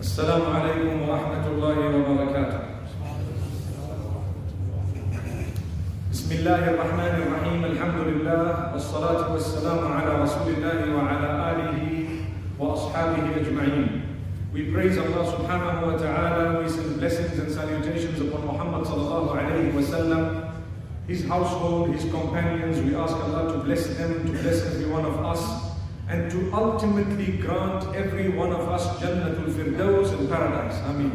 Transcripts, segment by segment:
السلام عليكم ورحمة الله وبركاته بسم الله الرحمن الرحيم الحمد لله والصلاة والسلام على رسول الله وعلى آله وأصحابه أجمعين We praise Allah subhanahu wa ta'ala, we send blessings and salutations upon Muhammad sallallahu alayhi wa sallam, his household, his companions. We ask Allah to bless them, to bless every one of us, and to ultimately grant every one of us Jannatul Firdaus and paradise. Ameen.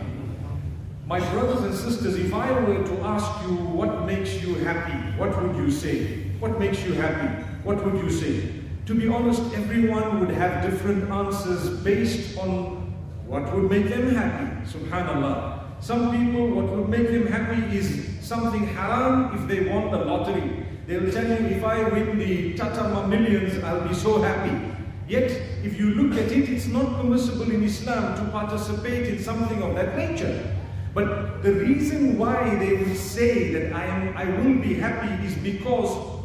My brothers and sisters, if I were to ask you what makes you happy, what would you say? What makes you happy? What would you say? To be honest, everyone would have different answers based on what would make them happy. Subhanallah. Some people, what would make them happy is something haram if they won the lottery. They'll tell you, if I win the Tata millions, I'll be so happy. Yet, if you look at it, it's not permissible in Islam to participate in something of that nature. But the reason why they will say that I, am, I will be happy is because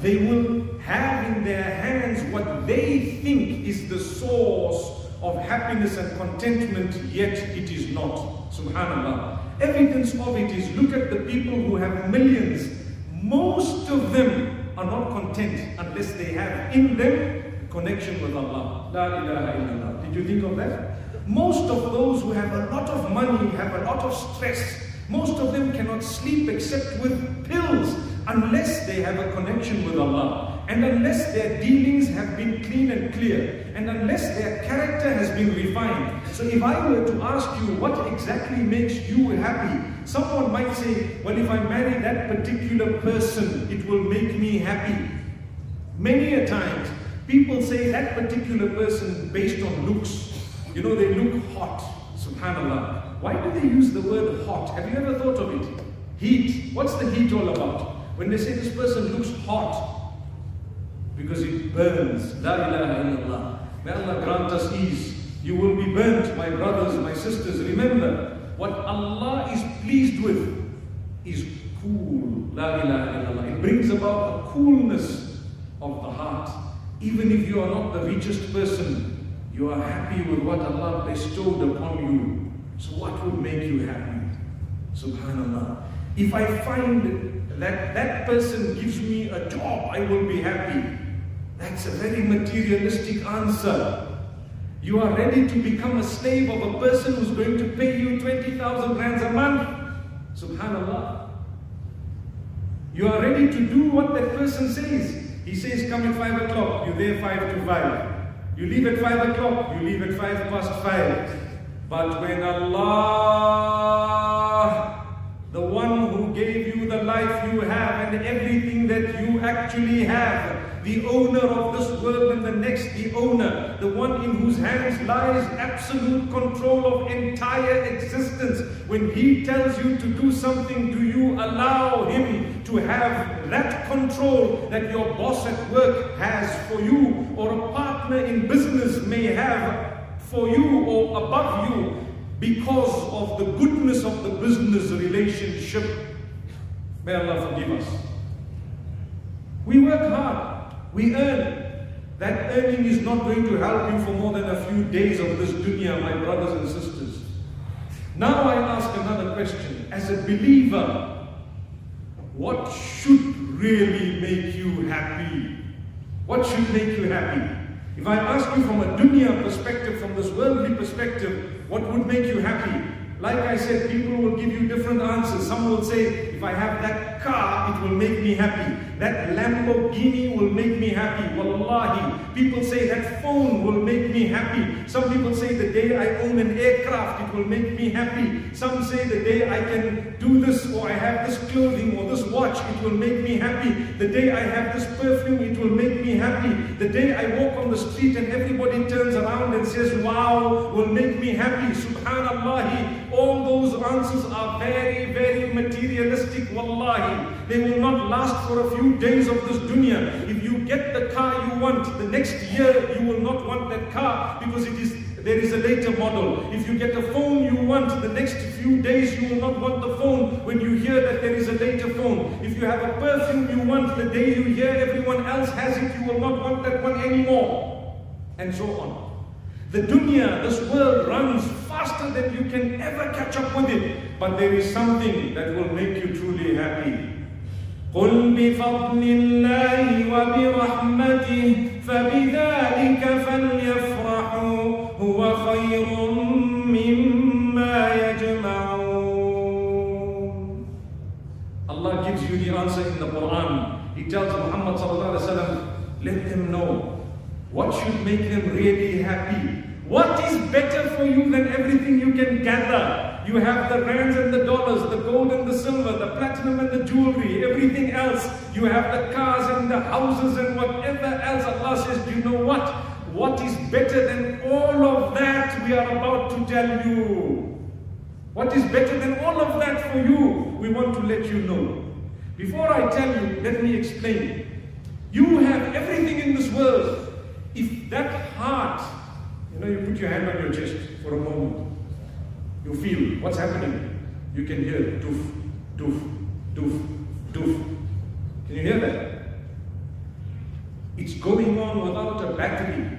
they will have in their hands what they think is the source of happiness and contentment, yet it is not. Subhanallah. Evidence of it is look at the people who have millions. Most of them are not content unless they have in them connection with Allah. La ilaha illallah. Did you think of that? Most of those who have a lot of money have a lot of stress. Most of them cannot sleep except with pills unless they have a connection with Allah. And unless their dealings have been clean and clear, and unless their character has been refined. So if I were to ask you what exactly makes you happy, someone might say, well, if I marry that particular person, it will make me happy. Many a times, people say that particular person based on looks. You know, they look hot, subhanAllah. Why do they use the word hot? Have you ever thought of it? Heat. What's the heat all about? When they say this person looks hot, because it burns. La ilaha illallah. May Allah grant us ease. You will be burnt, my brothers, my sisters. Remember, what Allah is pleased with is cool. La ilaha illallah. It brings about a coolness of the heart. Even if you are not the richest person, you are happy with what Allah bestowed upon you. So what would make you happy? Subhanallah. If I find that that person gives me a job, I will be happy. That's a very materialistic answer. You are ready to become a slave of a person who's going to pay you 20,000 rands a month. Subhanallah. You are ready to do what that person says. He says, come at 5 o'clock, you're there 5 to 5. You leave at 5 o'clock, you leave at 5 past 5. But when Allah, the one who gave you the life you have and everything that you actually have, the owner of this world and the next, the owner, the one in whose hands lies absolute control of entire existence. When he tells you to do something, do you allow him have that control that your boss at work has for you, or a partner in business may have for you or above you because of the goodness of the business relationship? May Allah forgive us. We work hard. We earn. That earning is not going to help you for more than a few days of this dunya, my brothers and sisters. Now I ask another question. As a believer, what should really make you happy? What should make you happy? If I ask you from a dunya perspective, from this worldly perspective, what would make you happy? Like I said, people will give you different answers. Some will say, if I have that car, it will make me happy. That Lamborghini will make me happy. Wallahi. People say that phone will make me happy. Some people say the day I own an aircraft, it will make me happy. Some say the day I can do this or I have this clothing or this watch, it will make me happy. The day I have this perfume, it will make me happy. The day I walk on the street and everybody turns around and says, wow, will make me happy. Subhanallah. All those answers are very, very materialistic. Wallahi. They will not last for a few days of this dunya. If you get the car you want, the next year you will not want that car because it is there is a later model. If you get a phone you want, the next few days you will not want the phone when you hear that there is a later phone. If you have a perfume you want, the day you hear everyone else has it, you will not want that one anymore. And so on. The dunya, this world runs faster than you can ever catch up with it But there is something that will make you truly happy. قل بفضل الله وبرحمته فبذلك فليفرحوا هو خير مما يجمعون Allah gives you the answer in the Quran. He tells Muhammad sallallahu alaihi wasallam, let them know what should make them really happy. What is better for you than everything you can gather? You have the rands and the dollars, the gold and the silver, the platinum and the jewelry, everything else. You have the cars and the houses and whatever else. Allah says, do you know what? What is better than all of that we are about to tell you? What is better than all of that for you? We want to let you know. Before I tell you, let me explain. You have everything in this world. If that heart, you know, you put your hand on your chest for a moment, you feel what's happening. You can hear doof, doof, doof, doof. Can you hear that? It's going on without a battery.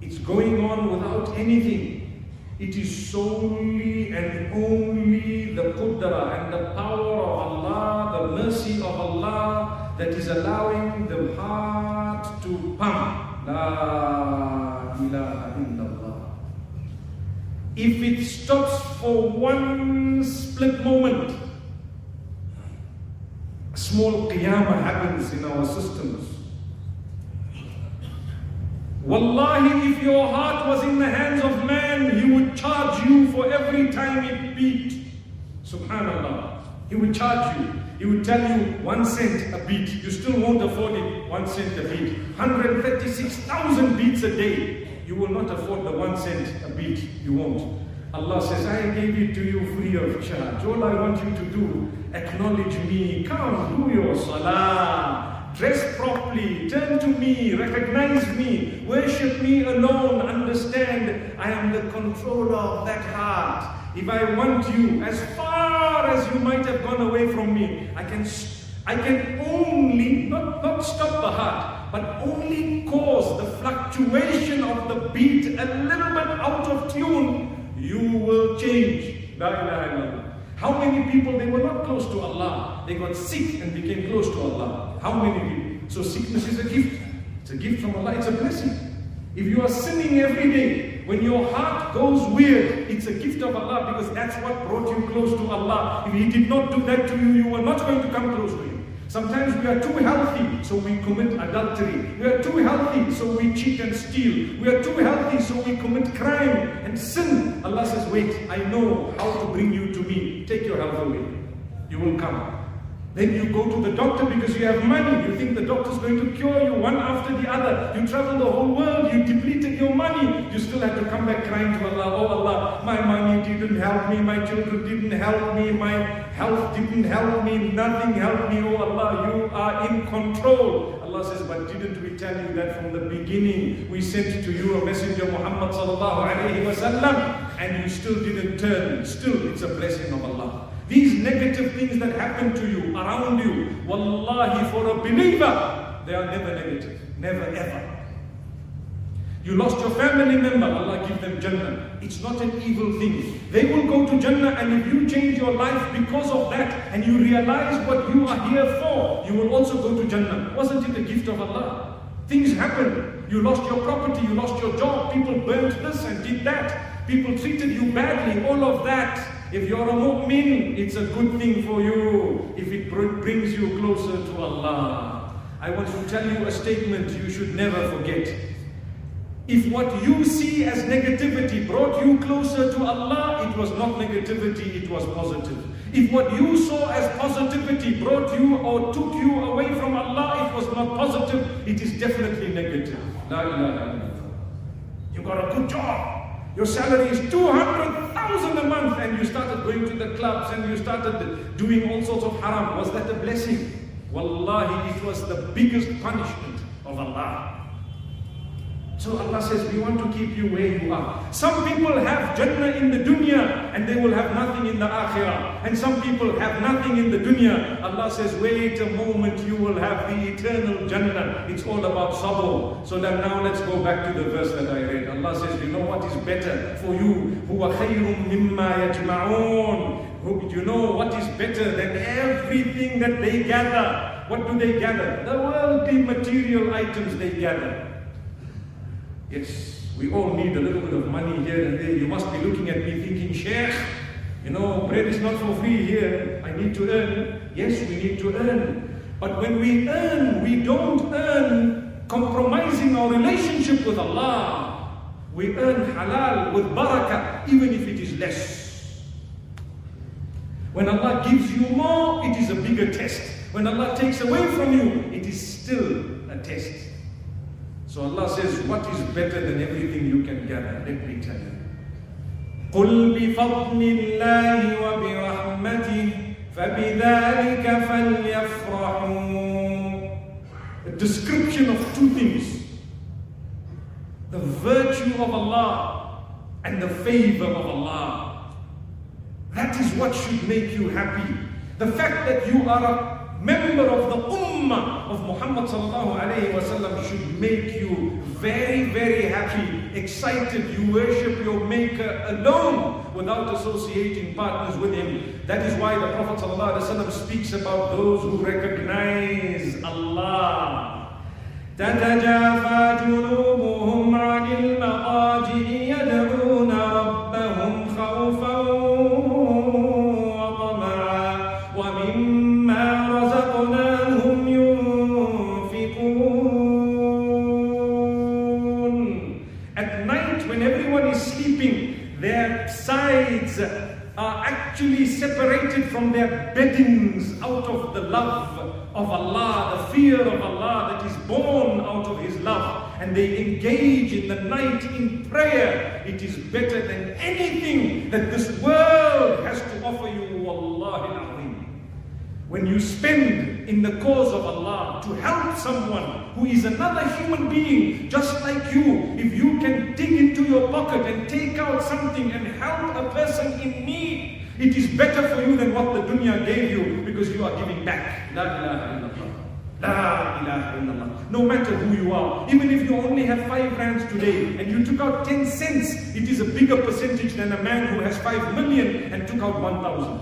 It's going on without anything. It is solely and only the qudra and the power of Allah, the mercy of Allah that is allowing the heart to pump. La ilaha. If it stops for one split moment, a small qiyamah happens in our systems. Wallahi, if your heart was in the hands of man, he would charge you for every time it beat. Subhanallah. He would charge you. He would tell you one cent a beat. You still won't afford it, one cent a beat. 136,000 beats a day. You will not afford the one cent a bit. You won't. Allah says, I gave it to you free of charge. All I want you to do, acknowledge me. Come, do your salah. Dress properly, turn to me, recognize me, worship me alone, understand I am the controller of that heart. If I want you, as far as you might have gone away from me, I can, I can only, not, not stop the heart, but only cause the fluctuation of the beat a little bit out of tune, you will change. La ilaha illallah. How many people, they were not close to Allah. They got sick and became close to Allah. How many people? So sickness is a gift. It's a gift from Allah. It's a blessing. If you are sinning every day, when your heart goes weird, it's a gift of Allah because that's what brought you close to Allah. If He did not do that to you, you were not going to come close to Him. Sometimes we are too healthy, so we commit adultery. We are too healthy, so we cheat and steal. We are too healthy, so we commit crime and sin. Allah says, wait, I know how to bring you to me. Take your health away. You will come. Then you go to the doctor because you have money. You think the doctor's going to cure you one after the other. You travel the whole world. You depleted your money. You still have to come back crying to Allah. Oh Allah, my money didn't help me. My children didn't help me. My health didn't help me. Nothing helped me. Oh Allah, you are in control. Allah says, but didn't we tell you that from the beginning? We sent to you a messenger, Muhammad sallallahu alayhi wasallam, and you still didn't turn. Still, it's a blessing of Allah. These negative things that happen to you, around you, wallahi, for a believer, they are never negative. Never ever. You lost your family member, Allah give them Jannah. It's not an evil thing. They will go to Jannah and if you change your life because of that and you realize what you are here for, you will also go to Jannah. Wasn't it a gift of Allah? Things happen. You lost your property, you lost your job, people burnt this and did that. People treated you badly, all of that. If you're a mu'min, it's a good thing for you if it brings you closer to Allah. I want to tell you a statement you should never forget. If what you see as negativity brought you closer to Allah, it was not negativity, it was positive. If what you saw as positivity brought you or took you away from Allah, it was not positive, it is definitely negative. La ilaha illallah. You got a good job. Your salary is 200,000 a month and you started going to the clubs and you started doing all sorts of haram. Was that a blessing? Wallahi, it was the biggest punishment of Allah. So Allah says, we want to keep you where you are. Some people have Jannah in the dunya and they will have nothing in the akhirah. And some people have nothing in the dunya. Allah says, wait a moment, you will have the eternal Jannah. It's all about sabr. So then now let's go back to the verse that I read. Allah says, you know what is better for you? هُوَ خَيْرٌ مِمَّا يَجْمَعُونَ You know what is better than everything that they gather? What do they gather? The worldly material items they gather. Yes, we all need a little bit of money here and there. You must be looking at me thinking, Sheikh, you know, bread is not for free here. I need to earn. Yes, we need to earn. But when we earn, we don't earn compromising our relationship with Allah. We earn halal with barakah, even if it is less. When Allah gives you more, it is a bigger test. When Allah takes away from you, it is still a test. So Allah says, what is better than everything you can gather? Let me tell you. قل بفضل الله وبرحمته فبذلك فليفرحوا A description of two things. The virtue of Allah and the favor of Allah. That is what should make you happy. The fact that you are a member of the ummah of Muhammad sallallahu alayhi wasallam should make you very, very happy, excited. You worship your maker alone without associating partners with him. That is why the Prophet sallallahu alayhi wasallam speaks about those who recognize Allah. تتجافى جنوبهم عن المضاجع يدعون the love of Allah, the fear of Allah that is born out of His love, and they engage in the night in prayer. It is better than anything that this world has to offer you, Wallahi al when you spend in the cause of Allah to help someone who is another human being just like you, if you can dig into your pocket and take out something and help a person in need, it is better for you than what the dunya gave you because you are giving back. La ilaha illallah. La ilaha illallah. No matter who you are, even if you only have five rands today and you took out 10 cents, it is a bigger percentage than a man who has five million and took out 1,000.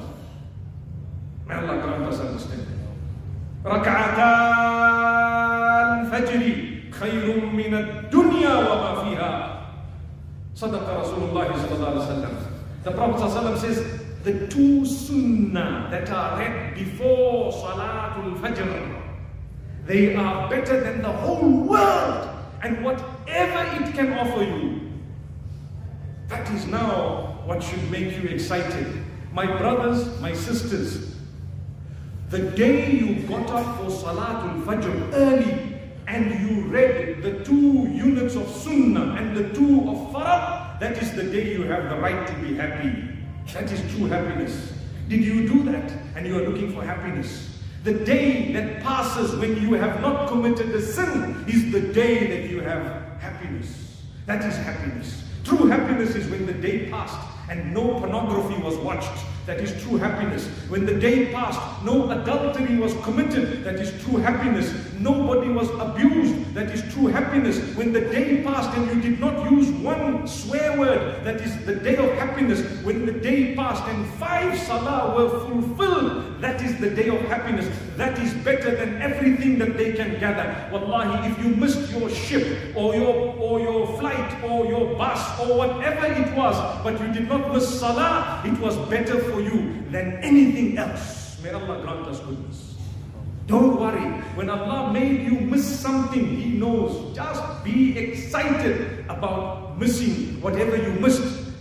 May Allah grant us understanding. ركعتا الفجر خير من الدنيا وما فيها صدق رسول الله صلى الله عليه وسلم The Prophet ﷺ says the two sunnah that are read before Salatul Fajr they are better than the whole world and whatever it can offer you. That is now what should make you excited. My brothers, my sisters, the day you got up for Salatul Fajr early and you read the two units of Sunnah and the two of Fard, that is the day you have the right to be happy. That is true happiness. Did you do that and you are looking for happiness? The day that passes when you have not committed a sin is the day that you have happiness. That is happiness. True happiness is when the day passed and no pornography was watched that is true happiness. When the day passed, no adultery was committed. That is true happiness. Nobody was abused. That is true happiness. When the day passed and you did not use one swear word, that is the day of happiness. When the day passed and five salah were fulfilled, that is the day of happiness. That is better than everything that they can gather. Wallahi, if you missed your ship or your or your flight or your bus or whatever it was, but you did not miss salah, it was better for for you than anything else. May Allah grant us goodness. Don't worry. When Allah made you miss something, He knows. Just be excited about missing whatever you missed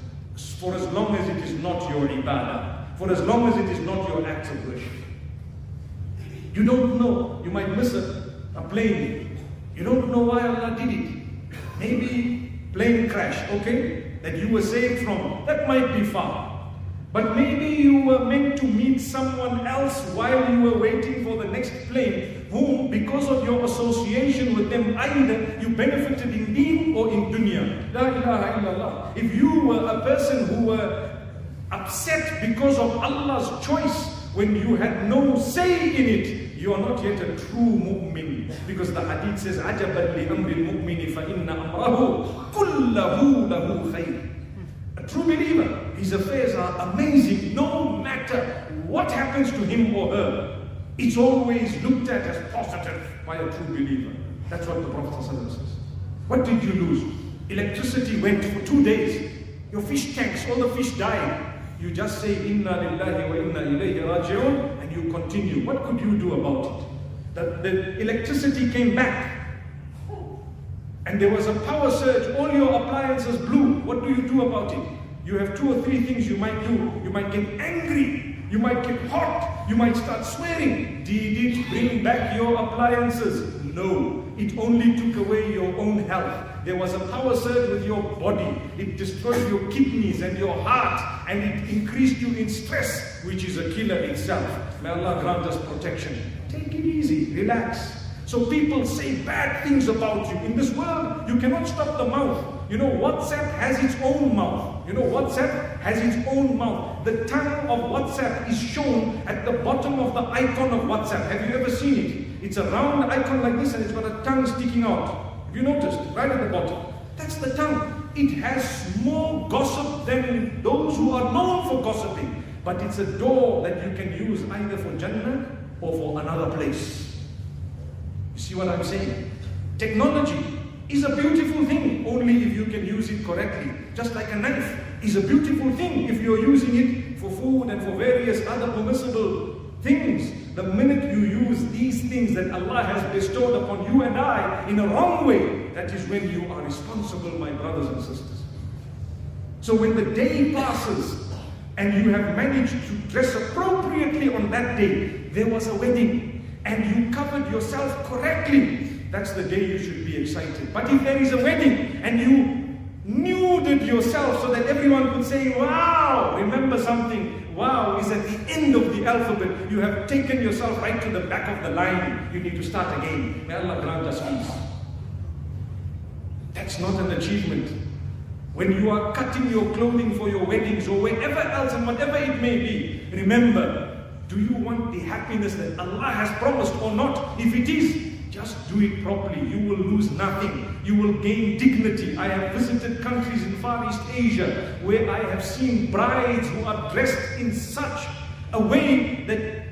for as long as it is not your ibadah. For as long as it is not your act of worship. You don't know. You might miss a, a plane. You don't know why Allah did it. Maybe plane crash, okay? That you were saved from. That might be far. But maybe you were meant to meet someone else while you were waiting for the next plane, whom, because of your association with them, either you benefited in deen or in dunya. La ilaha illallah. If you were a person who were upset because of Allah's choice when you had no say in it, you are not yet a true mu'min. Because the hadith says, عَجَبًا لِأَمْرِ الْمُؤْمِنِ فَإِنَّ أَمْرَهُ كُلَّهُ لَهُ خَيْرٌ A true believer, his affairs are amazing no matter what happens to him or her. It's always looked at as positive by a true believer. That's what the Prophet says. What did you lose? Electricity went for two days. Your fish tanks, all the fish died. You just say, Inna lillahi wa inna ilayhi raji'un, and you continue. What could you do about it? The, the electricity came back. And there was a power surge, all your appliances blew. What do you do about it? You have two or three things you might do. You might get angry. You might get hot. You might start swearing. Did it bring back your appliances? No. It only took away your own health. There was a power surge with your body. It destroyed your kidneys and your heart. And it increased you in stress, which is a killer itself. May Allah grant us protection. Take it easy. Relax. So people say bad things about you. In this world, you cannot stop the mouth. You know, WhatsApp has its own mouth. You know, WhatsApp has its own mouth. The tongue of WhatsApp is shown at the bottom of the icon of WhatsApp. Have you ever seen it? It's a round icon like this and it's got a tongue sticking out. Have you noticed? Right at the bottom. That's the tongue. It has more gossip than those who are known for gossiping. But it's a door that you can use either for Jannah or for another place. You see what I'm saying? Technology is a beautiful thing only if you can use it correctly. Just like a knife is a beautiful thing if you're using it for food and for various other permissible things. The minute you use these things that Allah has bestowed upon you and I in a wrong way, that is when you are responsible, my brothers and sisters. So when the day passes and you have managed to dress appropriately on that day, there was a wedding and you covered yourself correctly, that's the day you should excited. But if there is a wedding and you nuded yourself so that everyone could say, wow, remember something, wow is at the end of the alphabet. You have taken yourself right to the back of the line. You need to start again. May Allah grant us peace. That's not an achievement. When you are cutting your clothing for your weddings or wherever else and whatever it may be, remember do you want the happiness that Allah has promised or not? If it is, just do it properly. You will lose nothing. You will gain dignity. I have visited countries in Far East Asia where I have seen brides who are dressed in such a way that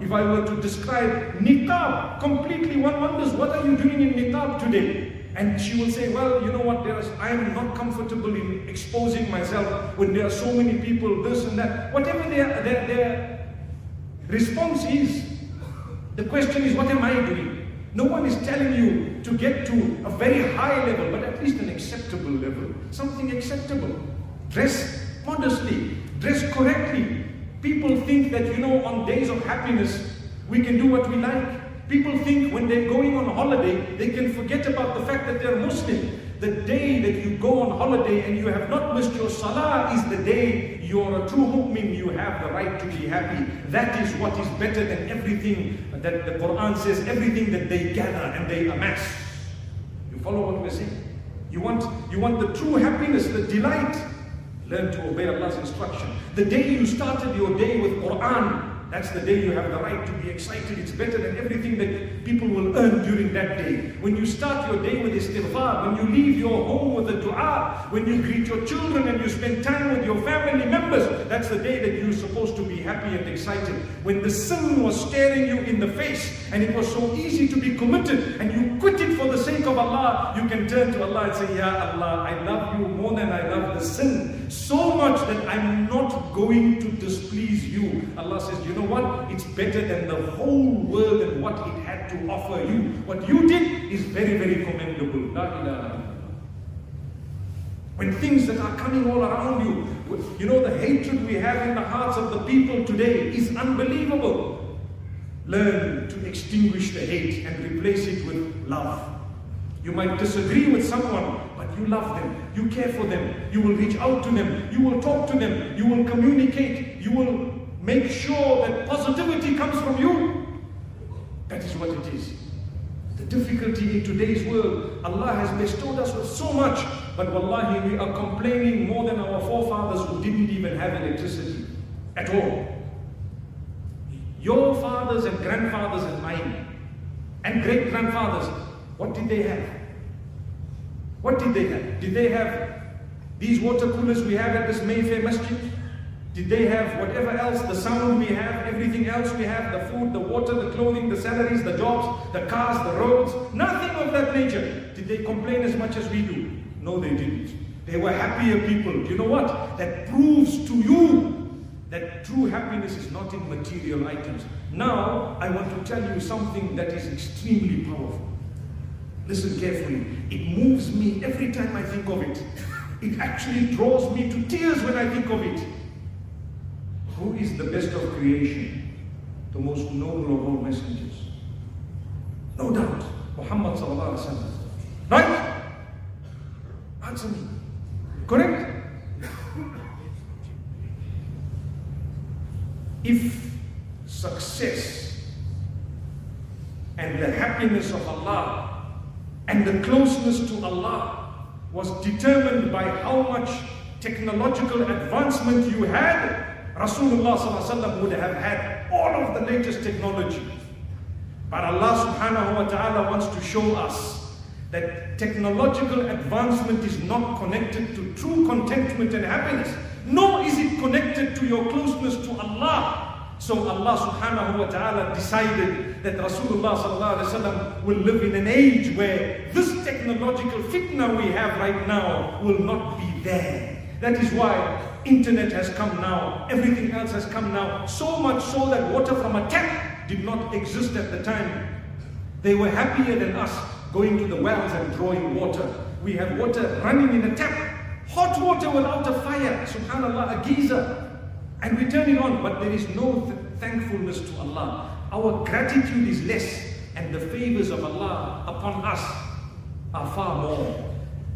if I were to describe niqab completely, one wonders what are you doing in niqab today? And she will say, well, you know what, I am not comfortable in exposing myself when there are so many people, this and that. Whatever their, their, their response is, the question is, what am I doing? No one is telling you to get to a very high level, but at least an acceptable level. Something acceptable. Dress modestly, dress correctly. People think that, you know, on days of happiness, we can do what we like. People think when they're going on holiday, they can forget about the fact that they're Muslim. The day that you go on holiday and you have not missed your salah is the day you're a true mu'min, you have the right to be happy. That is what is better than everything that the Quran says, everything that they gather and they amass. You follow what we're saying? You want, you want the true happiness, the delight. Learn to obey Allah's instruction. The day you started your day with Quran, that's the day you have the right to be excited. It's better than everything that people will earn during that day. When you start your day with istighfar, when you leave your home with a dua, when you greet your children and you spend time with your family members, that's the day that you're supposed to be happy and excited. When the sin was staring you in the face and it was so easy to be committed and you quit it for the sake of Allah, you can turn to Allah and say, Ya Allah, I love you more than I love the sin. So much that I'm not going to displease you. Allah says, you know what? It's better than the whole world and what it had to offer you. What you did is very, very commendable. When things that are coming all around you, you know, the hatred we have in the hearts of the people today is unbelievable. Learn to extinguish the hate and replace it with love. You might disagree with someone, you love them, you care for them, you will reach out to them, you will talk to them, you will communicate, you will Make sure that positivity comes from you. That is what it is. The difficulty in today's world, Allah has bestowed us with so much, but wallahi, we are complaining more than our forefathers who didn't even have electricity at all. Your fathers and grandfathers and mine, and great grandfathers, what did they have? What did they have? Did they have these water coolers we have at this Mayfair Masjid? Did they have whatever else, the sound we have, everything else we have, the food, the water, the clothing, the salaries, the jobs, the cars, the roads? Nothing of that nature. Did they complain as much as we do? No, they didn't. They were happier people. You know what? That proves to you that true happiness is not in material items. Now, I want to tell you something that is extremely powerful. Listen carefully. It moves me every time I think of it. It actually draws me to tears when I think of it. Who is the best of creation? The most noble of all messengers. No doubt. Muhammad sallallahu alaihi wasallam. Right? Answer me. Correct? If success and the happiness of Allah and the closeness to Allah was determined by how much technological advancement you had, Rasulullah would have had all of the latest technology. But Allah subhanahu wa ta'ala wants to show us that technological advancement is not connected to true contentment and happiness, nor is it connected to your closeness to Allah. So Allah subhanahu wa ta'ala decided that Rasulullah sallallahu alayhi wa will live in an age where this technological fitna we have right now will not be there. That is why internet has come now, everything else has come now, so much so that water from a tap did not exist at the time. They were happier than us going to the wells and drawing water. We have water running in a tap, hot water without a fire, subhanAllah, a geyser. And we turn it on, but there is no th thankfulness to Allah. Our gratitude is less, and the favors of Allah upon us are far more.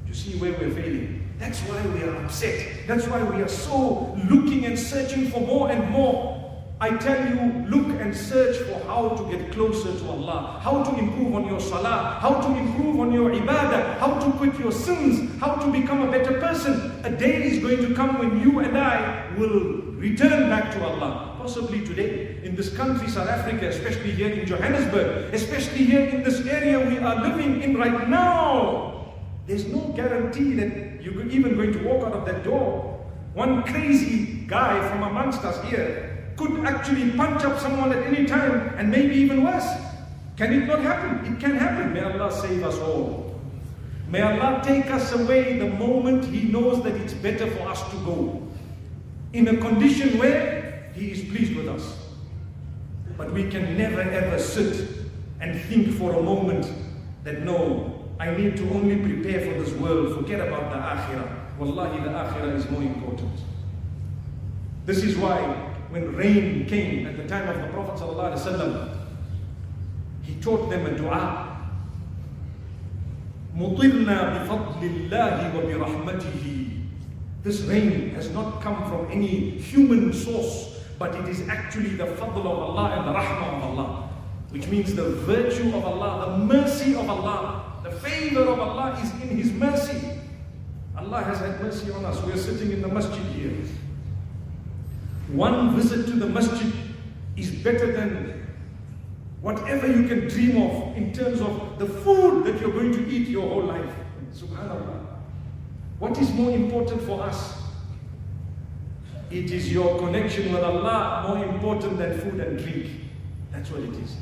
You see where we're failing. That's why we are upset. That's why we are so looking and searching for more and more. I tell you, look and search for how to get closer to Allah, how to improve on your salah, how to improve on your ibadah, how to quit your sins, how to become a better person. A day is going to come when you and I will return back to Allah. Possibly today, in this country, South Africa, especially here in Johannesburg, especially here in this area we are living in right now. There's no guarantee that you're even going to walk out of that door. One crazy guy from amongst us here could actually punch up someone at any time and maybe even worse. Can it not happen? It can happen. May Allah save us all. May Allah take us away the moment He knows that it's better for us to go In a condition where He is pleased with us. But we can never ever sit and think for a moment that no, I need to only prepare for this world, forget about the akhirah. Wallahi, the akhirah is more important. This is why when rain came at the time of the Prophet ﷺ, he taught them a dua. مطرنا بفضل الله وبرحمته this rain has not come from any human source, but it is actually the fadl of Allah and the rahmah of Allah, which means the virtue of Allah, the mercy of Allah, the favor of Allah is in His mercy. Allah has had mercy on us. We are sitting in the masjid here. One visit to the masjid is better than whatever you can dream of in terms of the food that you're going to eat your whole life. Subhanallah. What is more important for us? It is your connection with Allah more important than food and drink. That's what it is.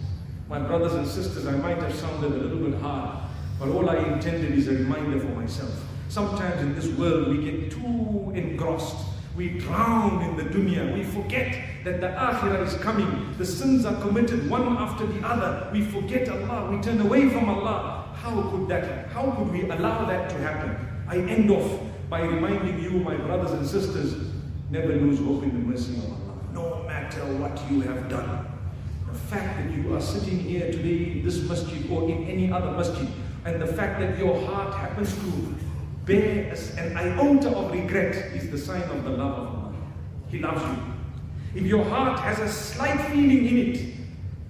My brothers and sisters, I might have sounded a little bit hard, but all I intended is a reminder for myself. Sometimes in this world we get too engrossed we drown in the dunya. We forget that the akhirah is coming. The sins are committed one after the other. We forget Allah. We turn away from Allah. How could that, how could we allow that to happen? I end off by reminding you, my brothers and sisters, never lose hope in the mercy of Allah. No matter what you have done. The fact that you are sitting here today in this masjid or in any other masjid, and the fact that your heart happens to bear an iota of regret is the sign of the love of Allah. He loves you. If your heart has a slight feeling in it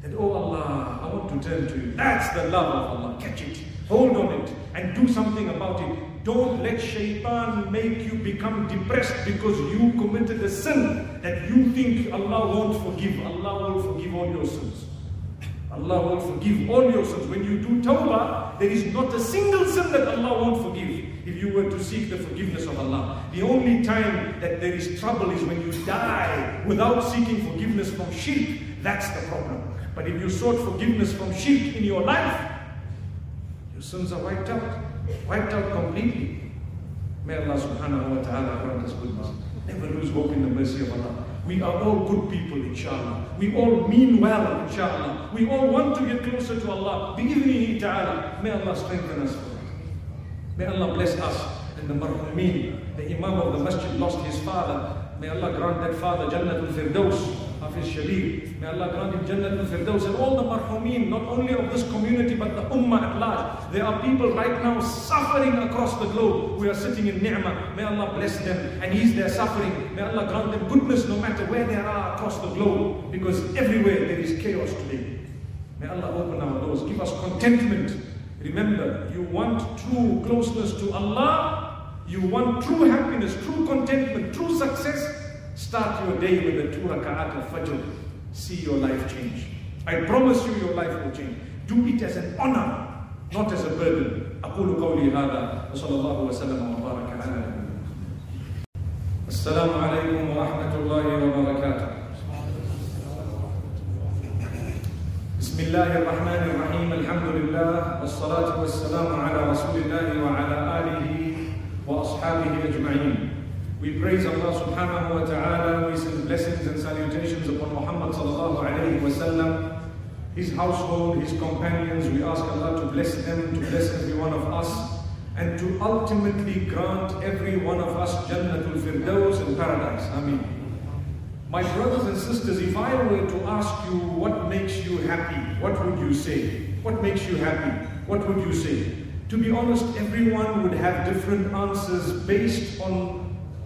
that, oh Allah, I want to turn to you. That's the love of Allah. Catch it, hold on it, and do something about it. Don't let shaitan make you become depressed because you committed a sin that you think Allah won't forgive. Allah will forgive all your sins. Allah will forgive all your sins. When you do tawbah, there is not a single sin that Allah won't forgive if you were to seek the forgiveness of Allah. The only time that there is trouble is when you die without seeking forgiveness from shirk. That's the problem. But if you sought forgiveness from shirk in your life, your sins are wiped out. Wiped out completely. May Allah subhanahu wa ta'ala grant us goodness. Never lose hope in the mercy of Allah. We are all good people, inshallah. We all mean well, inshallah. We all want to get closer to Allah. Bi ta'ala. May Allah strengthen us for that. May Allah bless us and the marhumeen. The Imam of the masjid lost his father. May Allah grant that father Jannatul Firdaus. Hafiz. May Allah grant him Jannah al-Firdaus and all the marhumeen, not only of this community but the ummah at large. There are people right now suffering across the globe. We are sitting in ni'mah. May Allah bless them and ease their suffering. May Allah grant them goodness no matter where they are across the globe because everywhere there is chaos today. May Allah open our doors, give us contentment. Remember, you want true closeness to Allah, you want true happiness, true contentment, true success, Start your day with a two raka'at of fajr. See your life change. I promise you your life will change. Do it as an honor, not as a burden. أقول قولي هذا وصلى الله وسلم وبارك على نبينا السلام عليكم ورحمة الله وبركاته بسم الله الرحمن الرحيم الحمد لله والصلاة والسلام على رسول الله وعلى آله وأصحابه أجمعين we praise Allah subhanahu wa ta'ala, we send blessings and salutations upon Muhammad sallallahu alayhi wa sallam, his household, his companions. We ask Allah to bless them, to bless every one of us, and to ultimately grant every one of us Jannatul Firdaus in paradise. Ameen. My brothers and sisters, if I were to ask you what makes you happy, what would you say? What makes you happy? What would you say? To be honest, everyone would have different answers based on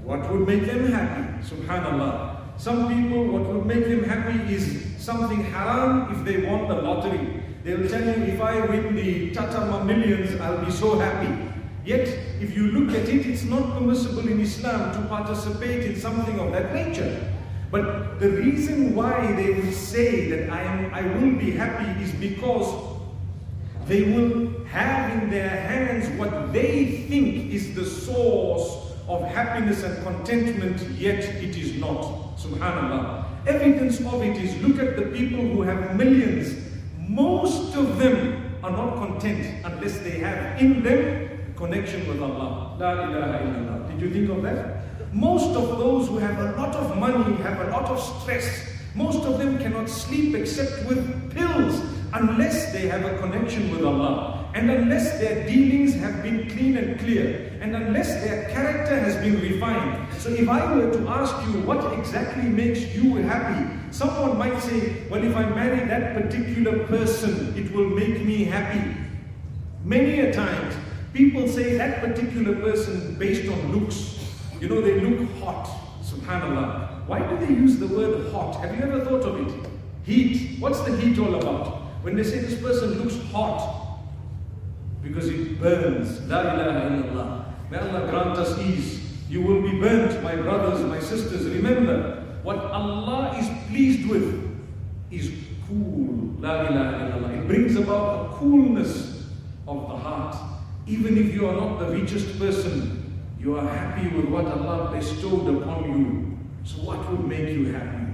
what would make them happy? Subhanallah. Some people, what would make them happy is something haram if they want the lottery. They'll tell you, if I win the Tata millions, I'll be so happy. Yet, if you look at it, it's not permissible in Islam to participate in something of that nature. But the reason why they will say that I, am, I will be happy is because they will have in their hands what they think is the source of happiness and contentment, yet it is not. Subhanallah. Evidence of it is look at the people who have millions. Most of them are not content unless they have in them connection with Allah. La ilaha illallah. Did you think of that? Most of those who have a lot of money have a lot of stress. Most of them cannot sleep except with pills unless they have a connection with Allah. And unless their dealings have been clean and clear, and unless their character has been refined. So if I were to ask you what exactly makes you happy, someone might say, well, if I marry that particular person, it will make me happy. Many a times, people say that particular person based on looks. You know, they look hot, subhanAllah. Why do they use the word hot? Have you ever thought of it? Heat. What's the heat all about? When they say this person looks hot, because it burns. La ilaha illallah. May Allah grant us ease. You will be burnt, my brothers, my sisters. Remember, what Allah is pleased with is cool. La ilaha illallah. It brings about a coolness of the heart. Even if you are not the richest person, you are happy with what Allah bestowed upon you. So what would make you happy?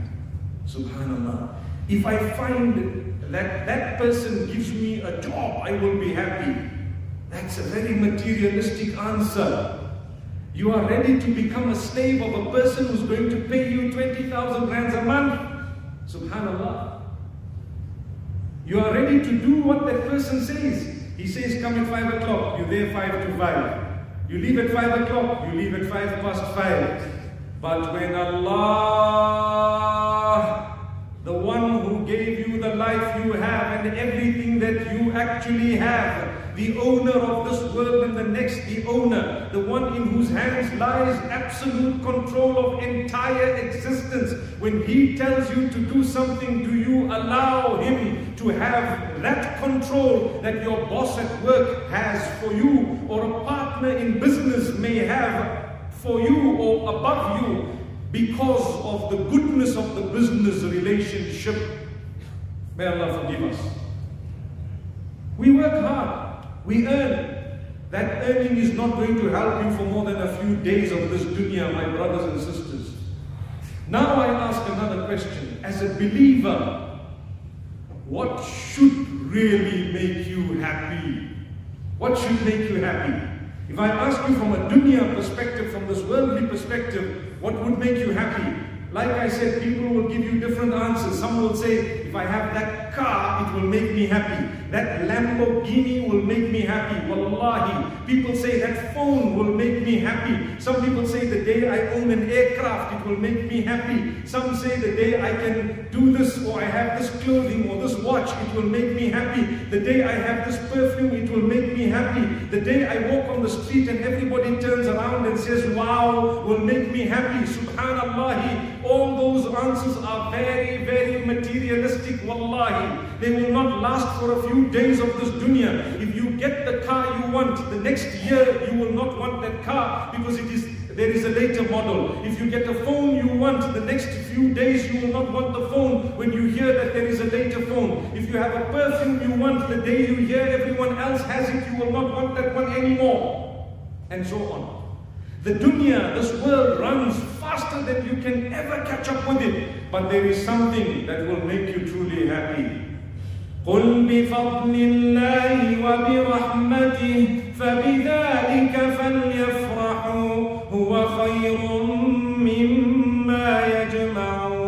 Subhanallah. If I find that that person gives me a job, I will be happy. That's a very materialistic answer. You are ready to become a slave of a person who's going to pay you 20,000 rands a month. Subhanallah. You are ready to do what that person says. He says, come at 5 o'clock, you're there 5 to 5. You leave at 5 o'clock, you leave at 5 past 5. But when Allah, the one who gave you the life you have and everything that you actually have, the owner of this world and the next, the owner, the one in whose hands lies absolute control of entire existence. When he tells you to do something, do you allow him to have that control that your boss at work has for you, or a partner in business may have for you or above you because of the goodness of the business relationship? May Allah forgive us. We work hard, we earn. That earning is not going to help you for more than a few days of this dunya, my brothers and sisters. Now I ask another question. As a believer, what should really make you happy? What should make you happy? If I ask you from a dunya perspective, from this worldly perspective, what would make you happy? Like I said, people will give you different answers. Some will say, if I have that car, it will make me happy. That Lamborghini will make me happy. Wallahi. People say that phone will make me happy. Some people say the day I own an aircraft, it will make me happy. Some say the day I can do this or I have this clothing or this watch, it will make me happy. The day I have this perfume, it will make me happy. The day I walk on the street and everybody turns around and says, wow, will make me happy. Subhanallah. All those answers are very, very materialistic. Wallahi. They will not last for a few days of this dunya. If you get the car you want, the next year you will not want that car because it is there is a later model. If you get a phone you want, the next few days you will not want the phone when you hear that there is a later phone. If you have a perfume you want, the day you hear everyone else has it, you will not want that one anymore. And so on. The dunya, this world runs faster than you can ever catch up with it But there is something that will make you truly happy. قل بفضل الله وبرحمته فبذلك فليفرحوا هو خير مما يجمعون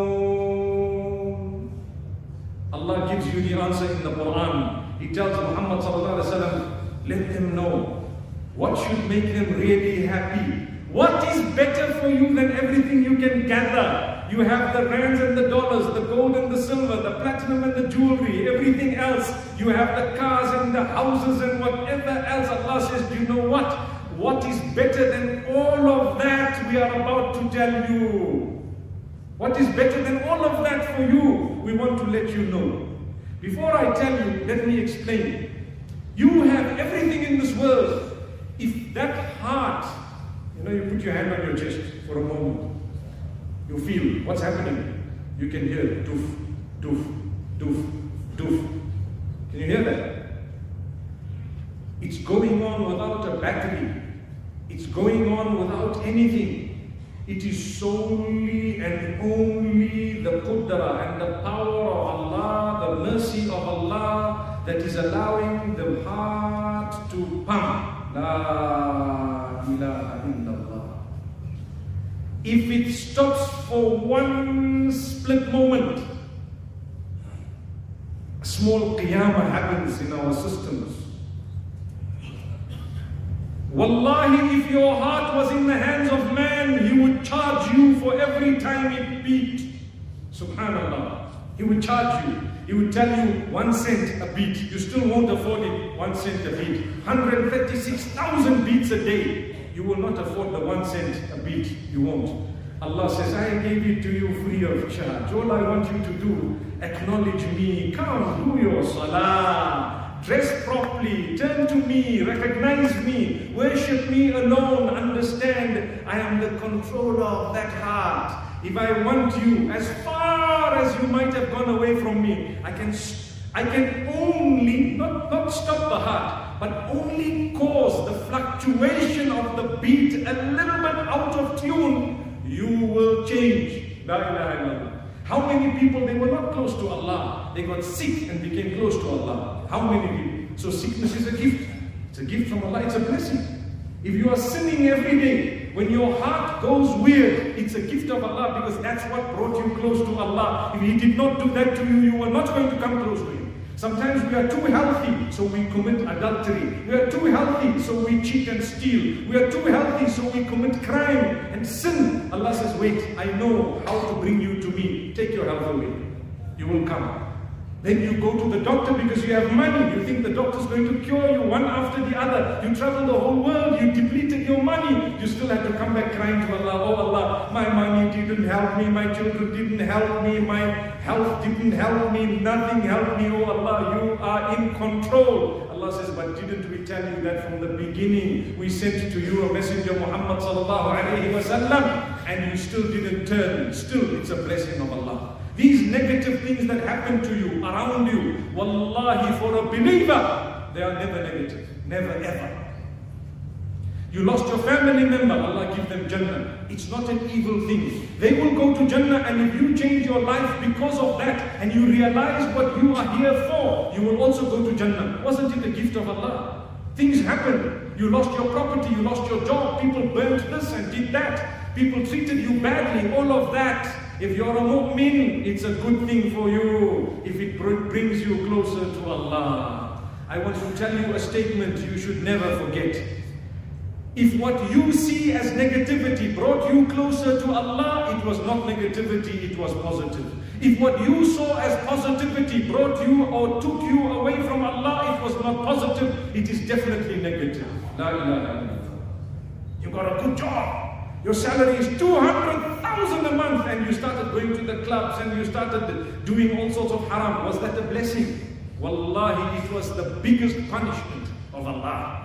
Allah gives you the answer in the Quran. He tells Muhammad sallallahu alaihi wasallam, let them know what should make them really happy. What is better for you than everything you can gather? You have the rands and the dollars, the gold and the silver, the platinum and the jewelry, everything else. You have the cars and the houses and whatever else. Allah says, do you know what? What is better than all of that we are about to tell you? What is better than all of that for you? We want to let you know. Before I tell you, let me explain. You have everything in this world. If that heart, you know, you put your hand on your chest for a moment, you feel what's happening. You can hear doof, doof, doof, doof. Can you hear that? It's going on without a battery. It's going on without anything. It is solely and only the qudra and the power of Allah, the mercy of Allah that is allowing the heart to pump. La ilaha. If it stops for one split moment, a small qiyamah happens in our systems. Wallahi, if your heart was in the hands of man, he would charge you for every time it beat. Subhanallah. He would charge you. He would tell you one cent a beat. You still won't afford it, one cent a beat. 136,000 beats a day. You will not afford the one cent a beat. You won't. Allah says, I gave it to you free of charge. All I want you to do, acknowledge me. Come, do your salah. Dress properly, turn to me, recognize me, worship me alone, understand I am the controller of that heart. If I want you, as far as you might have gone away from me, I can, I can only, not, not stop the heart, but only cause the fluctuation of the beat a little bit out of tune, you will change. How many people, they were not close to Allah. They got sick and became close to Allah. How many people? So sickness is a gift. It's a gift from Allah. It's a blessing. If you are sinning every day, when your heart goes weird, it's a gift of Allah because that's what brought you close to Allah. If He did not do that to you, you were not going to come close to Him. Sometimes we are too healthy, so we commit adultery. We are too healthy, so we cheat and steal. We are too healthy, so we commit crime and sin. Allah says, wait, I know how to bring you to me. Take your health away. You will come. Then you go to the doctor because you have money. You think the doctor's going to cure you one after the other. You travel the whole world. You depleted your money. You still have to come back crying to Allah. Oh Allah, my money didn't help me. My children didn't help me. My health didn't help me. Nothing helped me. Oh Allah, you are in control. Allah says, but didn't we tell you that from the beginning? We sent to you a messenger Muhammad sallallahu alayhi wasallam and you still didn't turn. Still, it's a blessing of Allah. These negative things that happen to you, around you, wallahi, for a believer, they are never negative. Never ever. You lost your family member, Allah give them Jannah. It's not an evil thing. They will go to Jannah and if you change your life because of that and you realize what you are here for, you will also go to Jannah. Wasn't it a gift of Allah? Things happen. You lost your property, you lost your job, people burnt this and did that. People treated you badly, all of that if you're a mu'min, it's a good thing for you if it brings you closer to Allah. I want to tell you a statement you should never forget. If what you see as negativity brought you closer to Allah, it was not negativity, it was positive. If what you saw as positivity brought you or took you away from Allah, it was not positive, it is definitely negative. La ilaha illallah. You got a good job. Your salary is 200,000 a month and you started going to the clubs and you started doing all sorts of haram. Was that a blessing? Wallahi, it was the biggest punishment of Allah.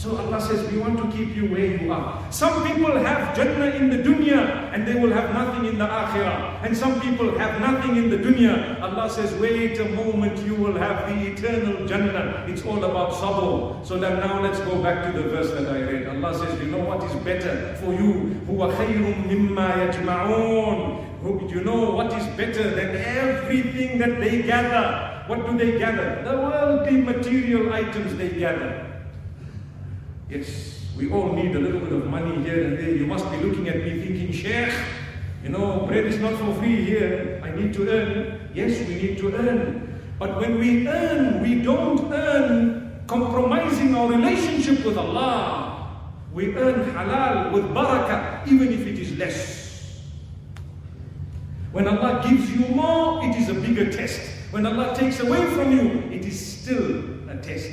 So Allah says, we want to keep you where you are. Some people have Jannah in the dunya and they will have nothing in the akhirah. And some people have nothing in the dunya. Allah says, wait a moment, you will have the eternal Jannah. It's all about sabr. So then now let's go back to the verse that I read. Allah says, you know what is better for you? هُوَ خَيْرٌ مِمَّا يَجْمَعُونَ You know what is better than everything that they gather? What do they gather? The worldly material items they gather. Yes, we all need a little bit of money here and there. You must be looking at me thinking, Sheikh, you know, bread is not for free here. I need to earn. Yes, we need to earn. But when we earn, we don't earn compromising our relationship with Allah. We earn halal with barakah, even if it is less. When Allah gives you more, it is a bigger test. When Allah takes away from you, it is still a test.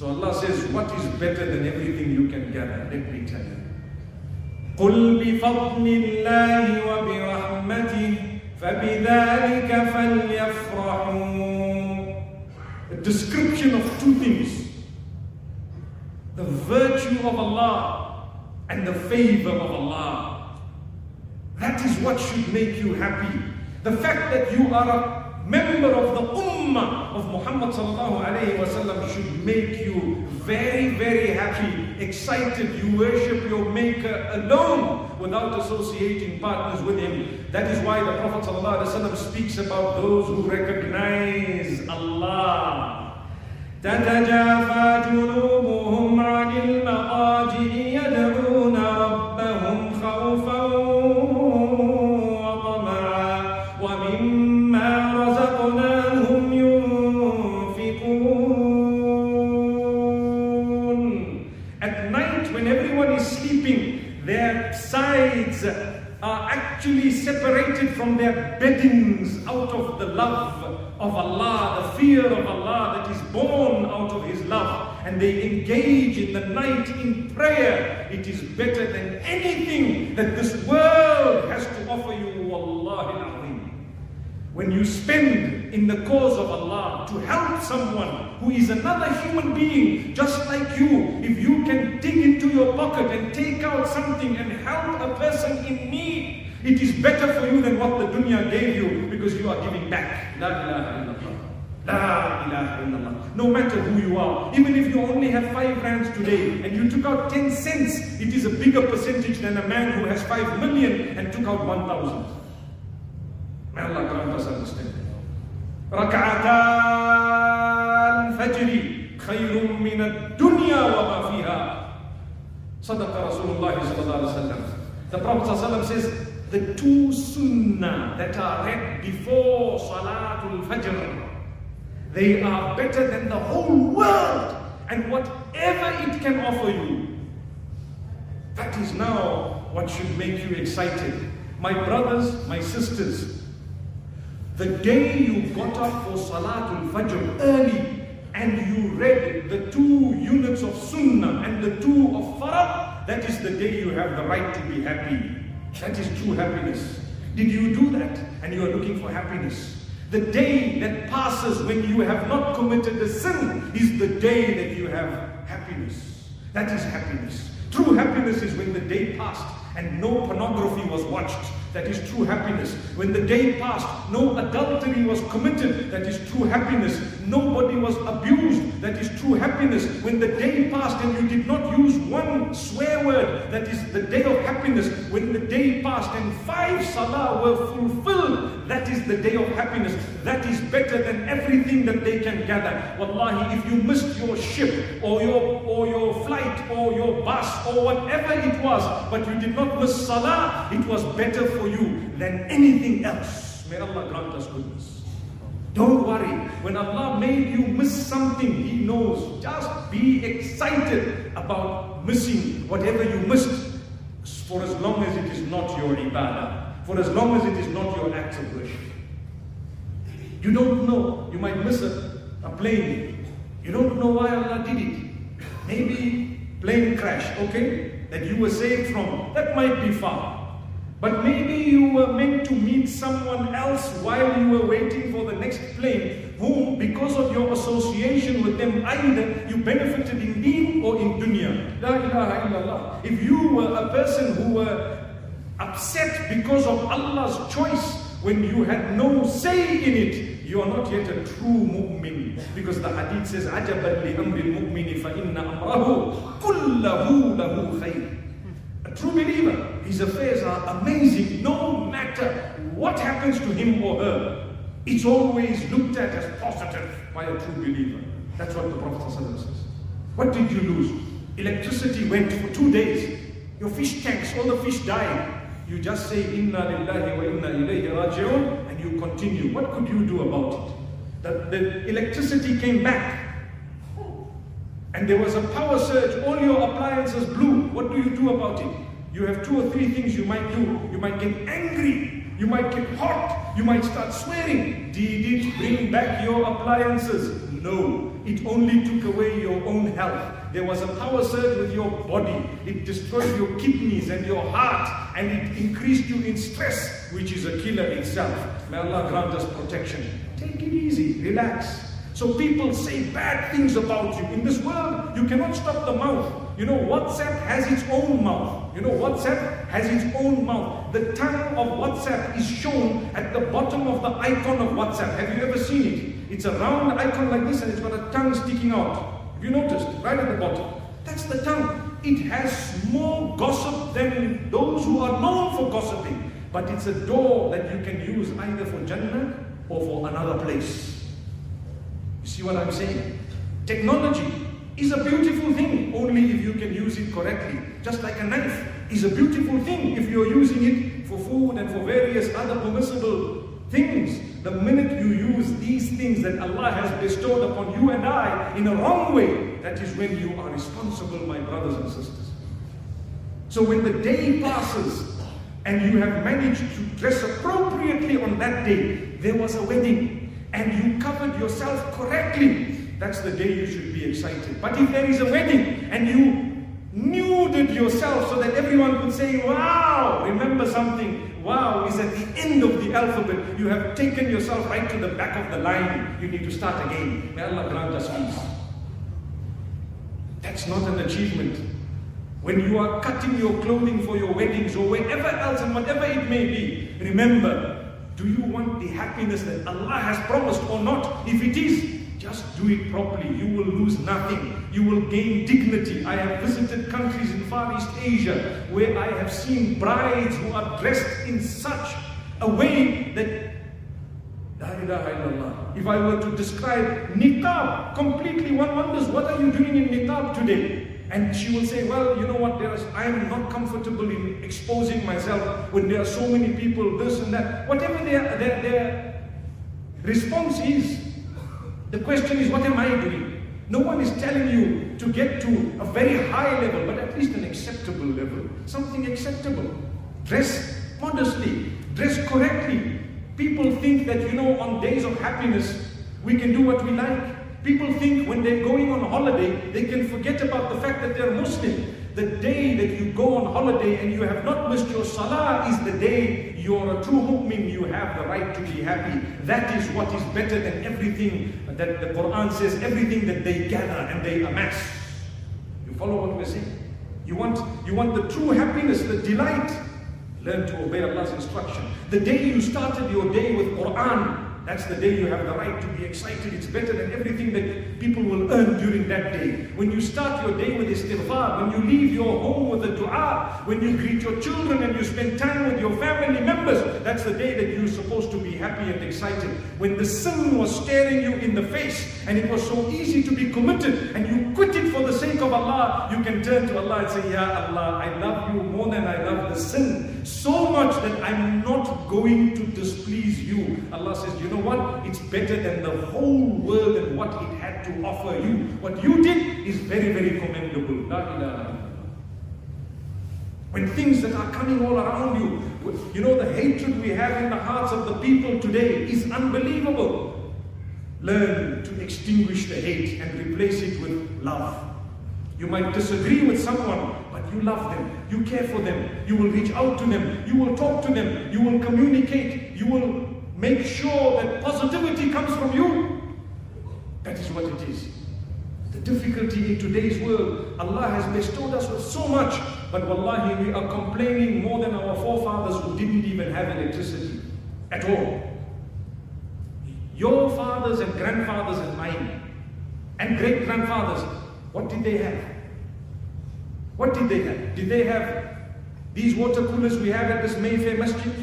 So Allah says, what is better than everything you can gather? Let me tell you. قل بفضل الله وبرحمته فبذلك فليفرحوا A description of two things. The virtue of Allah and the favor of Allah. That is what should make you happy. The fact that you are a member of the ummah of Muhammad sallallahu alayhi wasallam should make you very, very happy, excited. You worship your maker alone without associating partners with him. That is why the Prophet sallallahu alayhi wasallam speaks about those who recognize Allah. تتجافى جنوبهم عن المضاجع يدعون the love of Allah, the fear of Allah that is born out of His love, and they engage in the night in prayer, it is better than anything that this world has to offer you. Al-Azim. When you spend in the cause of Allah to help someone who is another human being just like you, if you can dig into your pocket and take out something and help a person in need, it is better for you than what the dunya gave you because you are giving back. La ilaha illallah. La ilaha illallah. No matter who you are, even if you only have five rands today and you took out 10 cents, it is a bigger percentage than a man who has five million and took out 1,000. May Allah grant us understanding. ركعتا الفجر خير من الدنيا وما فيها صدق رسول الله صلى الله عليه وسلم The Prophet صلى الله عليه وسلم says the two sunnah that are read before Salatul Fajr, they are better than the whole world and whatever it can offer you. That is now what should make you excited. My brothers, my sisters, The day you got up for Salatul Fajr early and you read the two units of Sunnah and the two of Fard, that is the day you have the right to be happy. That is true happiness. Did you do that and you are looking for happiness? The day that passes when you have not committed a sin is the day that you have happiness. That is happiness. True happiness is when the day passed and no pornography was watched that is true happiness. When the day passed, no adultery was committed. That is true happiness. Nobody was abused. That is true happiness. When the day passed and you did not use one swear word, that is the day of happiness. When the day passed and five salah were fulfilled, that is the day of happiness. That is better than everything that they can gather. Wallahi, if you missed your ship or your or your flight or your bus or whatever it was, but you did not miss salah, it was better for for you than anything else. May Allah grant us goodness. Don't worry. When Allah made you miss something, He knows. Just be excited about missing whatever you missed for as long as it is not your ibadah. For as long as it is not your act of worship. You don't know. You might miss a, a plane. You don't know why Allah did it. Maybe plane crash, okay? That you were saved from. That might be far. But maybe you were meant to meet someone else while you were waiting for the next plane, whom, because of your association with them, either you benefited in deen or in dunya. La ilaha illallah. If you were a person who were upset because of Allah's choice when you had no say in it, you are not yet a true mu'min. Because the hadith says, عَجَبًا لِأَمْرِ الْمُؤْمِنِ فَإِنَّ أَمْرَهُ كُلَّهُ لَهُ خَيْرٌ a true believer, his affairs are amazing no matter what happens to him or her. It's always looked at as positive by a true believer. That's what the Prophet says. What did you lose? Electricity went for two days. Your fish tanks, all the fish died. You just say, Inna lillahi wa inna ilayhi raji'un, and you continue. What could you do about it? The, the electricity came back and there was a power surge, all your appliances blew, what do you do about it? You have two or three things you might do. You might get angry, you might get hot, you might start swearing. Did it bring back your appliances? No, it only took away your own health. There was a power surge with your body. It destroyed your kidneys and your heart, and it increased you in stress, which is a killer itself. May Allah grant us protection. Take it easy, relax. So people say bad things about you. In this world, you cannot stop the mouth. You know, WhatsApp has its own mouth. You know, WhatsApp has its own mouth. The tongue of WhatsApp is shown at the bottom of the icon of WhatsApp. Have you ever seen it? It's a round icon like this and it's got a tongue sticking out. Have you noticed? Right at the bottom. That's the tongue. It has more gossip than those who are known for gossiping. But it's a door that you can use either for Jannah or for another place. You see what I'm saying? Technology is a beautiful thing only if you can use it correctly. Just like a knife is a beautiful thing if you're using it for food and for various other permissible things. The minute you use these things that Allah has bestowed upon you and I in a wrong way, that is when you are responsible, my brothers and sisters. So when the day passes and you have managed to dress appropriately on that day, there was a wedding and you covered yourself correctly, that's the day you should be excited. But if there is a wedding and you nuded yourself so that everyone could say, wow, remember something, wow is at the end of the alphabet. You have taken yourself right to the back of the line. You need to start again. May Allah grant us peace. That's not an achievement. When you are cutting your clothing for your weddings or wherever else and whatever it may be, remember do you want the happiness that Allah has promised or not? If it is, just do it properly. You will lose nothing. You will gain dignity. I have visited countries in Far East Asia where I have seen brides who are dressed in such a way that if I were to describe niqab completely, one wonders what are you doing in niqab today? And she will say, well, you know what, I am not comfortable in exposing myself when there are so many people, this and that. Whatever their, their, their response is, the question is, what am I doing? No one is telling you to get to a very high level, but at least an acceptable level. Something acceptable. Dress modestly, dress correctly. People think that, you know, on days of happiness, we can do what we like. People think when they're going on holiday, they can forget about the fact that they're Muslim. The day that you go on holiday and you have not missed your salah is the day you're a true mu'min, you have the right to be happy. That is what is better than everything that the Quran says, everything that they gather and they amass. You follow what we're saying? You want, you want the true happiness, the delight. Learn to obey Allah's instruction. The day you started your day with Quran, that's the day you have the right to be excited. It's better than everything that people will earn during that day. When you start your day with istighfar, when you leave your home with a dua, when you greet your children and you spend time with your family members, that's the day that you're supposed to be happy and excited. When the sin was staring you in the face and it was so easy to be committed and you quit of Allah, you can turn to Allah and say, Ya Allah, I love you more than I love the sin. So much that I'm not going to displease you. Allah says, you know what? It's better than the whole world and what it had to offer you. What you did is very, very commendable. La ilaha when things that are coming all around you, you know, the hatred we have in the hearts of the people today is unbelievable. Learn to extinguish the hate and replace it with love. You might disagree with someone, but you love them, you care for them, you will reach out to them, you will talk to them, you will communicate, you will make sure that positivity comes from you. That is what it is. The difficulty in today's world, Allah has bestowed us with so much, but wallahi, we are complaining more than our forefathers who didn't even have electricity at all. Your fathers and grandfathers and mine, and great grandfathers, what did they have? What did they have? Did they have these water coolers we have at this Mayfair Masjid?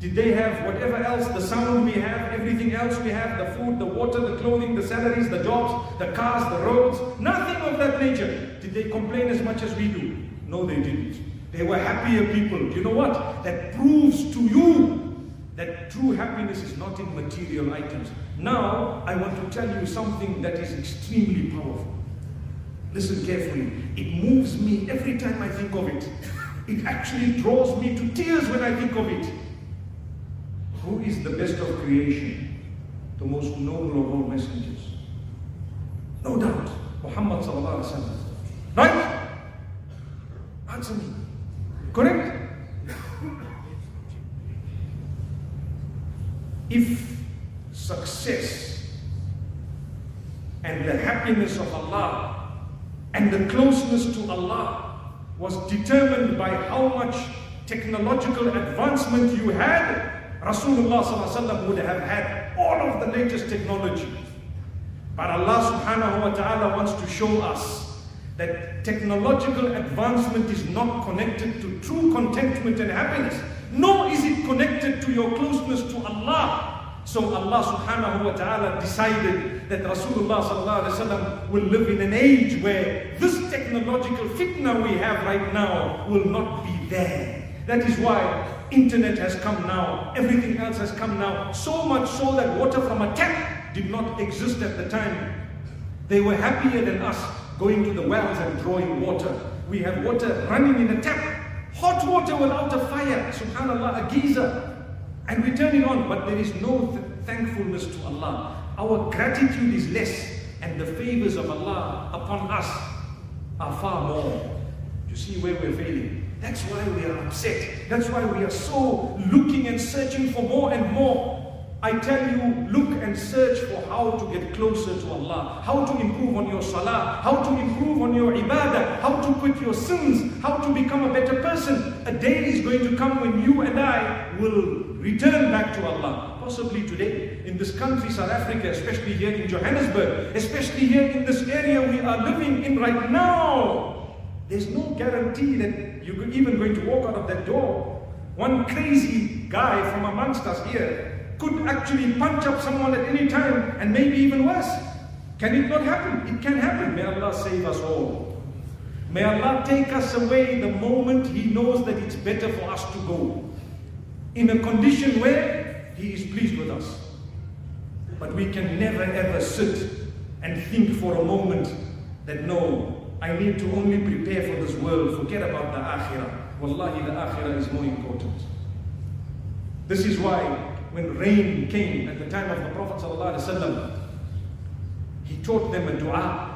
Did they have whatever else, the sound we have, everything else we have, the food, the water, the clothing, the salaries, the jobs, the cars, the roads? Nothing of that nature. Did they complain as much as we do? No, they didn't. They were happier people. You know what? That proves to you that true happiness is not in material items. Now, I want to tell you something that is extremely powerful. Listen carefully. It moves me every time I think of it. It actually draws me to tears when I think of it. Who is the best of creation? The most noble of all messengers. No doubt. Muhammad sallallahu alaihi wasallam. Right? Answer me. Correct? If success and the happiness of Allah and the closeness to Allah was determined by how much technological advancement you had, Rasulullah would have had all of the latest technology. But Allah subhanahu wa ta'ala wants to show us that technological advancement is not connected to true contentment and happiness, nor is it connected to your closeness to Allah. So Allah subhanahu wa ta'ala decided that Rasulullah sallallahu alayhi wa will live in an age where this technological fitna we have right now will not be there. That is why internet has come now, everything else has come now, so much so that water from a tap did not exist at the time. They were happier than us going to the wells and drawing water. We have water running in a tap, hot water without a fire, subhanAllah, a geyser. And we turn it on, but there is no th thankfulness to Allah. Our gratitude is less, and the favors of Allah upon us are far more. You see where we're failing. That's why we are upset. That's why we are so looking and searching for more and more. I tell you, look and search for how to get closer to Allah, how to improve on your salah, how to improve on your ibadah, how to quit your sins, how to become a better person. A day is going to come when you and I will return back to Allah. Possibly today, in this country, South Africa, especially here in Johannesburg, especially here in this area we are living in right now. There's no guarantee that you're even going to walk out of that door. One crazy guy from amongst us here could actually punch up someone at any time and maybe even worse. Can it not happen? It can happen. May Allah save us all. May Allah take us away the moment He knows that it's better for us to go. In a condition where He is pleased with us. But we can never ever sit and think for a moment that no, I need to only prepare for this world. Forget about the akhirah. Wallahi, the akhirah is more important. This is why when rain came at the time of the Prophet ﷺ, he taught them a dua.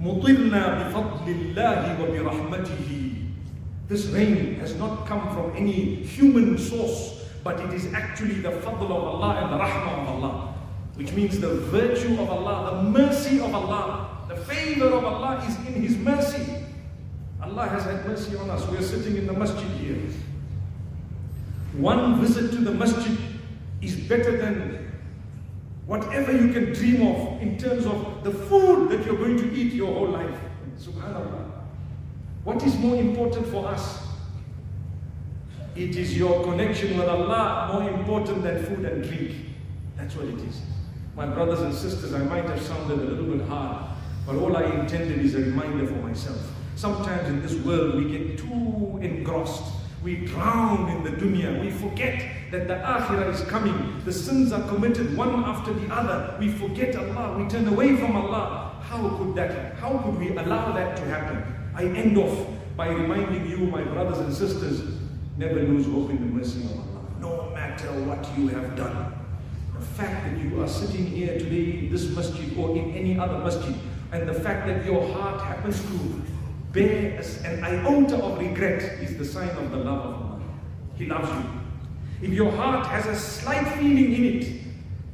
مطرنا بفضل الله وبرحمته This rain has not come from any human source, but it is actually the fadl of Allah and the rahmah of Allah, which means the virtue of Allah, the mercy of Allah, the favor of Allah is in His mercy. Allah has had mercy on us. We are sitting in the masjid here. One visit to the masjid is better than whatever you can dream of in terms of the food that you're going to eat your whole life. Subhanallah. What is more important for us? It is your connection with Allah more important than food and drink. That's what it is. My brothers and sisters, I might have sounded a little bit hard, but all I intended is a reminder for myself. Sometimes in this world we get too engrossed. We drown in the dunya. We forget that the akhirah is coming. The sins are committed one after the other. We forget Allah. We turn away from Allah. How could that, how could we allow that to happen? I end off by reminding you, my brothers and sisters, never lose hope in the mercy of Allah. No matter what you have done. The fact that you are sitting here today in this masjid or in any other masjid, and the fact that your heart happens to bear an iota of regret is the sign of the love of Allah. He loves you. If your heart has a slight feeling in it,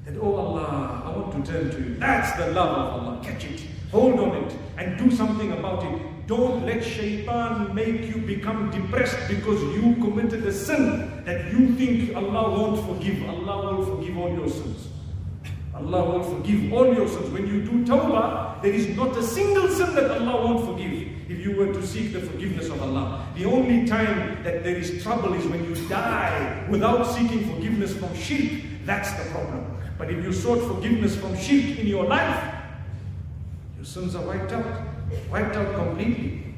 that, oh Allah, I want to turn to you, that's the love of Allah. Catch it, hold on it, and do something about it. Don't let shaitan make you become depressed because you committed a sin that you think Allah won't forgive. Allah will forgive all your sins. Allah will forgive all your sins. When you do tawbah, there is not a single sin that Allah won't forgive if you were to seek the forgiveness of Allah. The only time that there is trouble is when you die without seeking forgiveness from shirk. That's the problem. But if you sought forgiveness from shirk in your life, your sins are wiped out wiped out completely.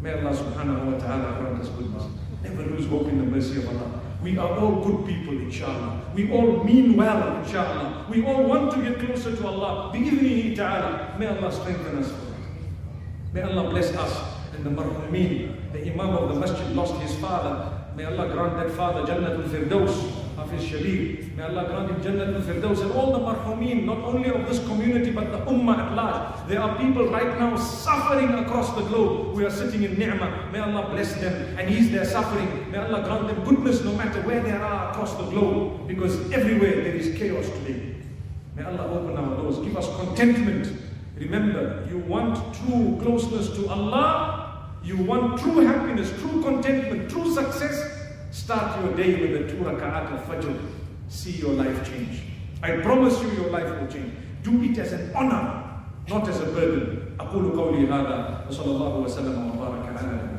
May Allah subhanahu wa ta'ala grant us goodness. Never lose hope in the mercy of Allah. We are all good people, inshallah. We all mean well, inshallah. We all want to get closer to Allah. Bi ta'ala. May Allah strengthen us. May Allah bless us and the marhumeen. The Imam of the masjid lost his father. May Allah grant that father Jannatul Firdaus. Hafiz Shabir. May Allah grant him Jannah al-Firdaus and all the marhumeen, not only of this community but the ummah at large. There are people right now suffering across the globe. We are sitting in ni'mah. May Allah bless them and ease their suffering. May Allah grant them goodness no matter where they are across the globe because everywhere there is chaos today. May Allah open our doors, give us contentment. Remember, you want true closeness to Allah, you want true happiness, true contentment, true success, Start your day with a two raka'at of fajr. See your life change. I promise you your life will change. Do it as an honor, not as a burden. أقول قولي هذا وصلى الله وسلم وبارك على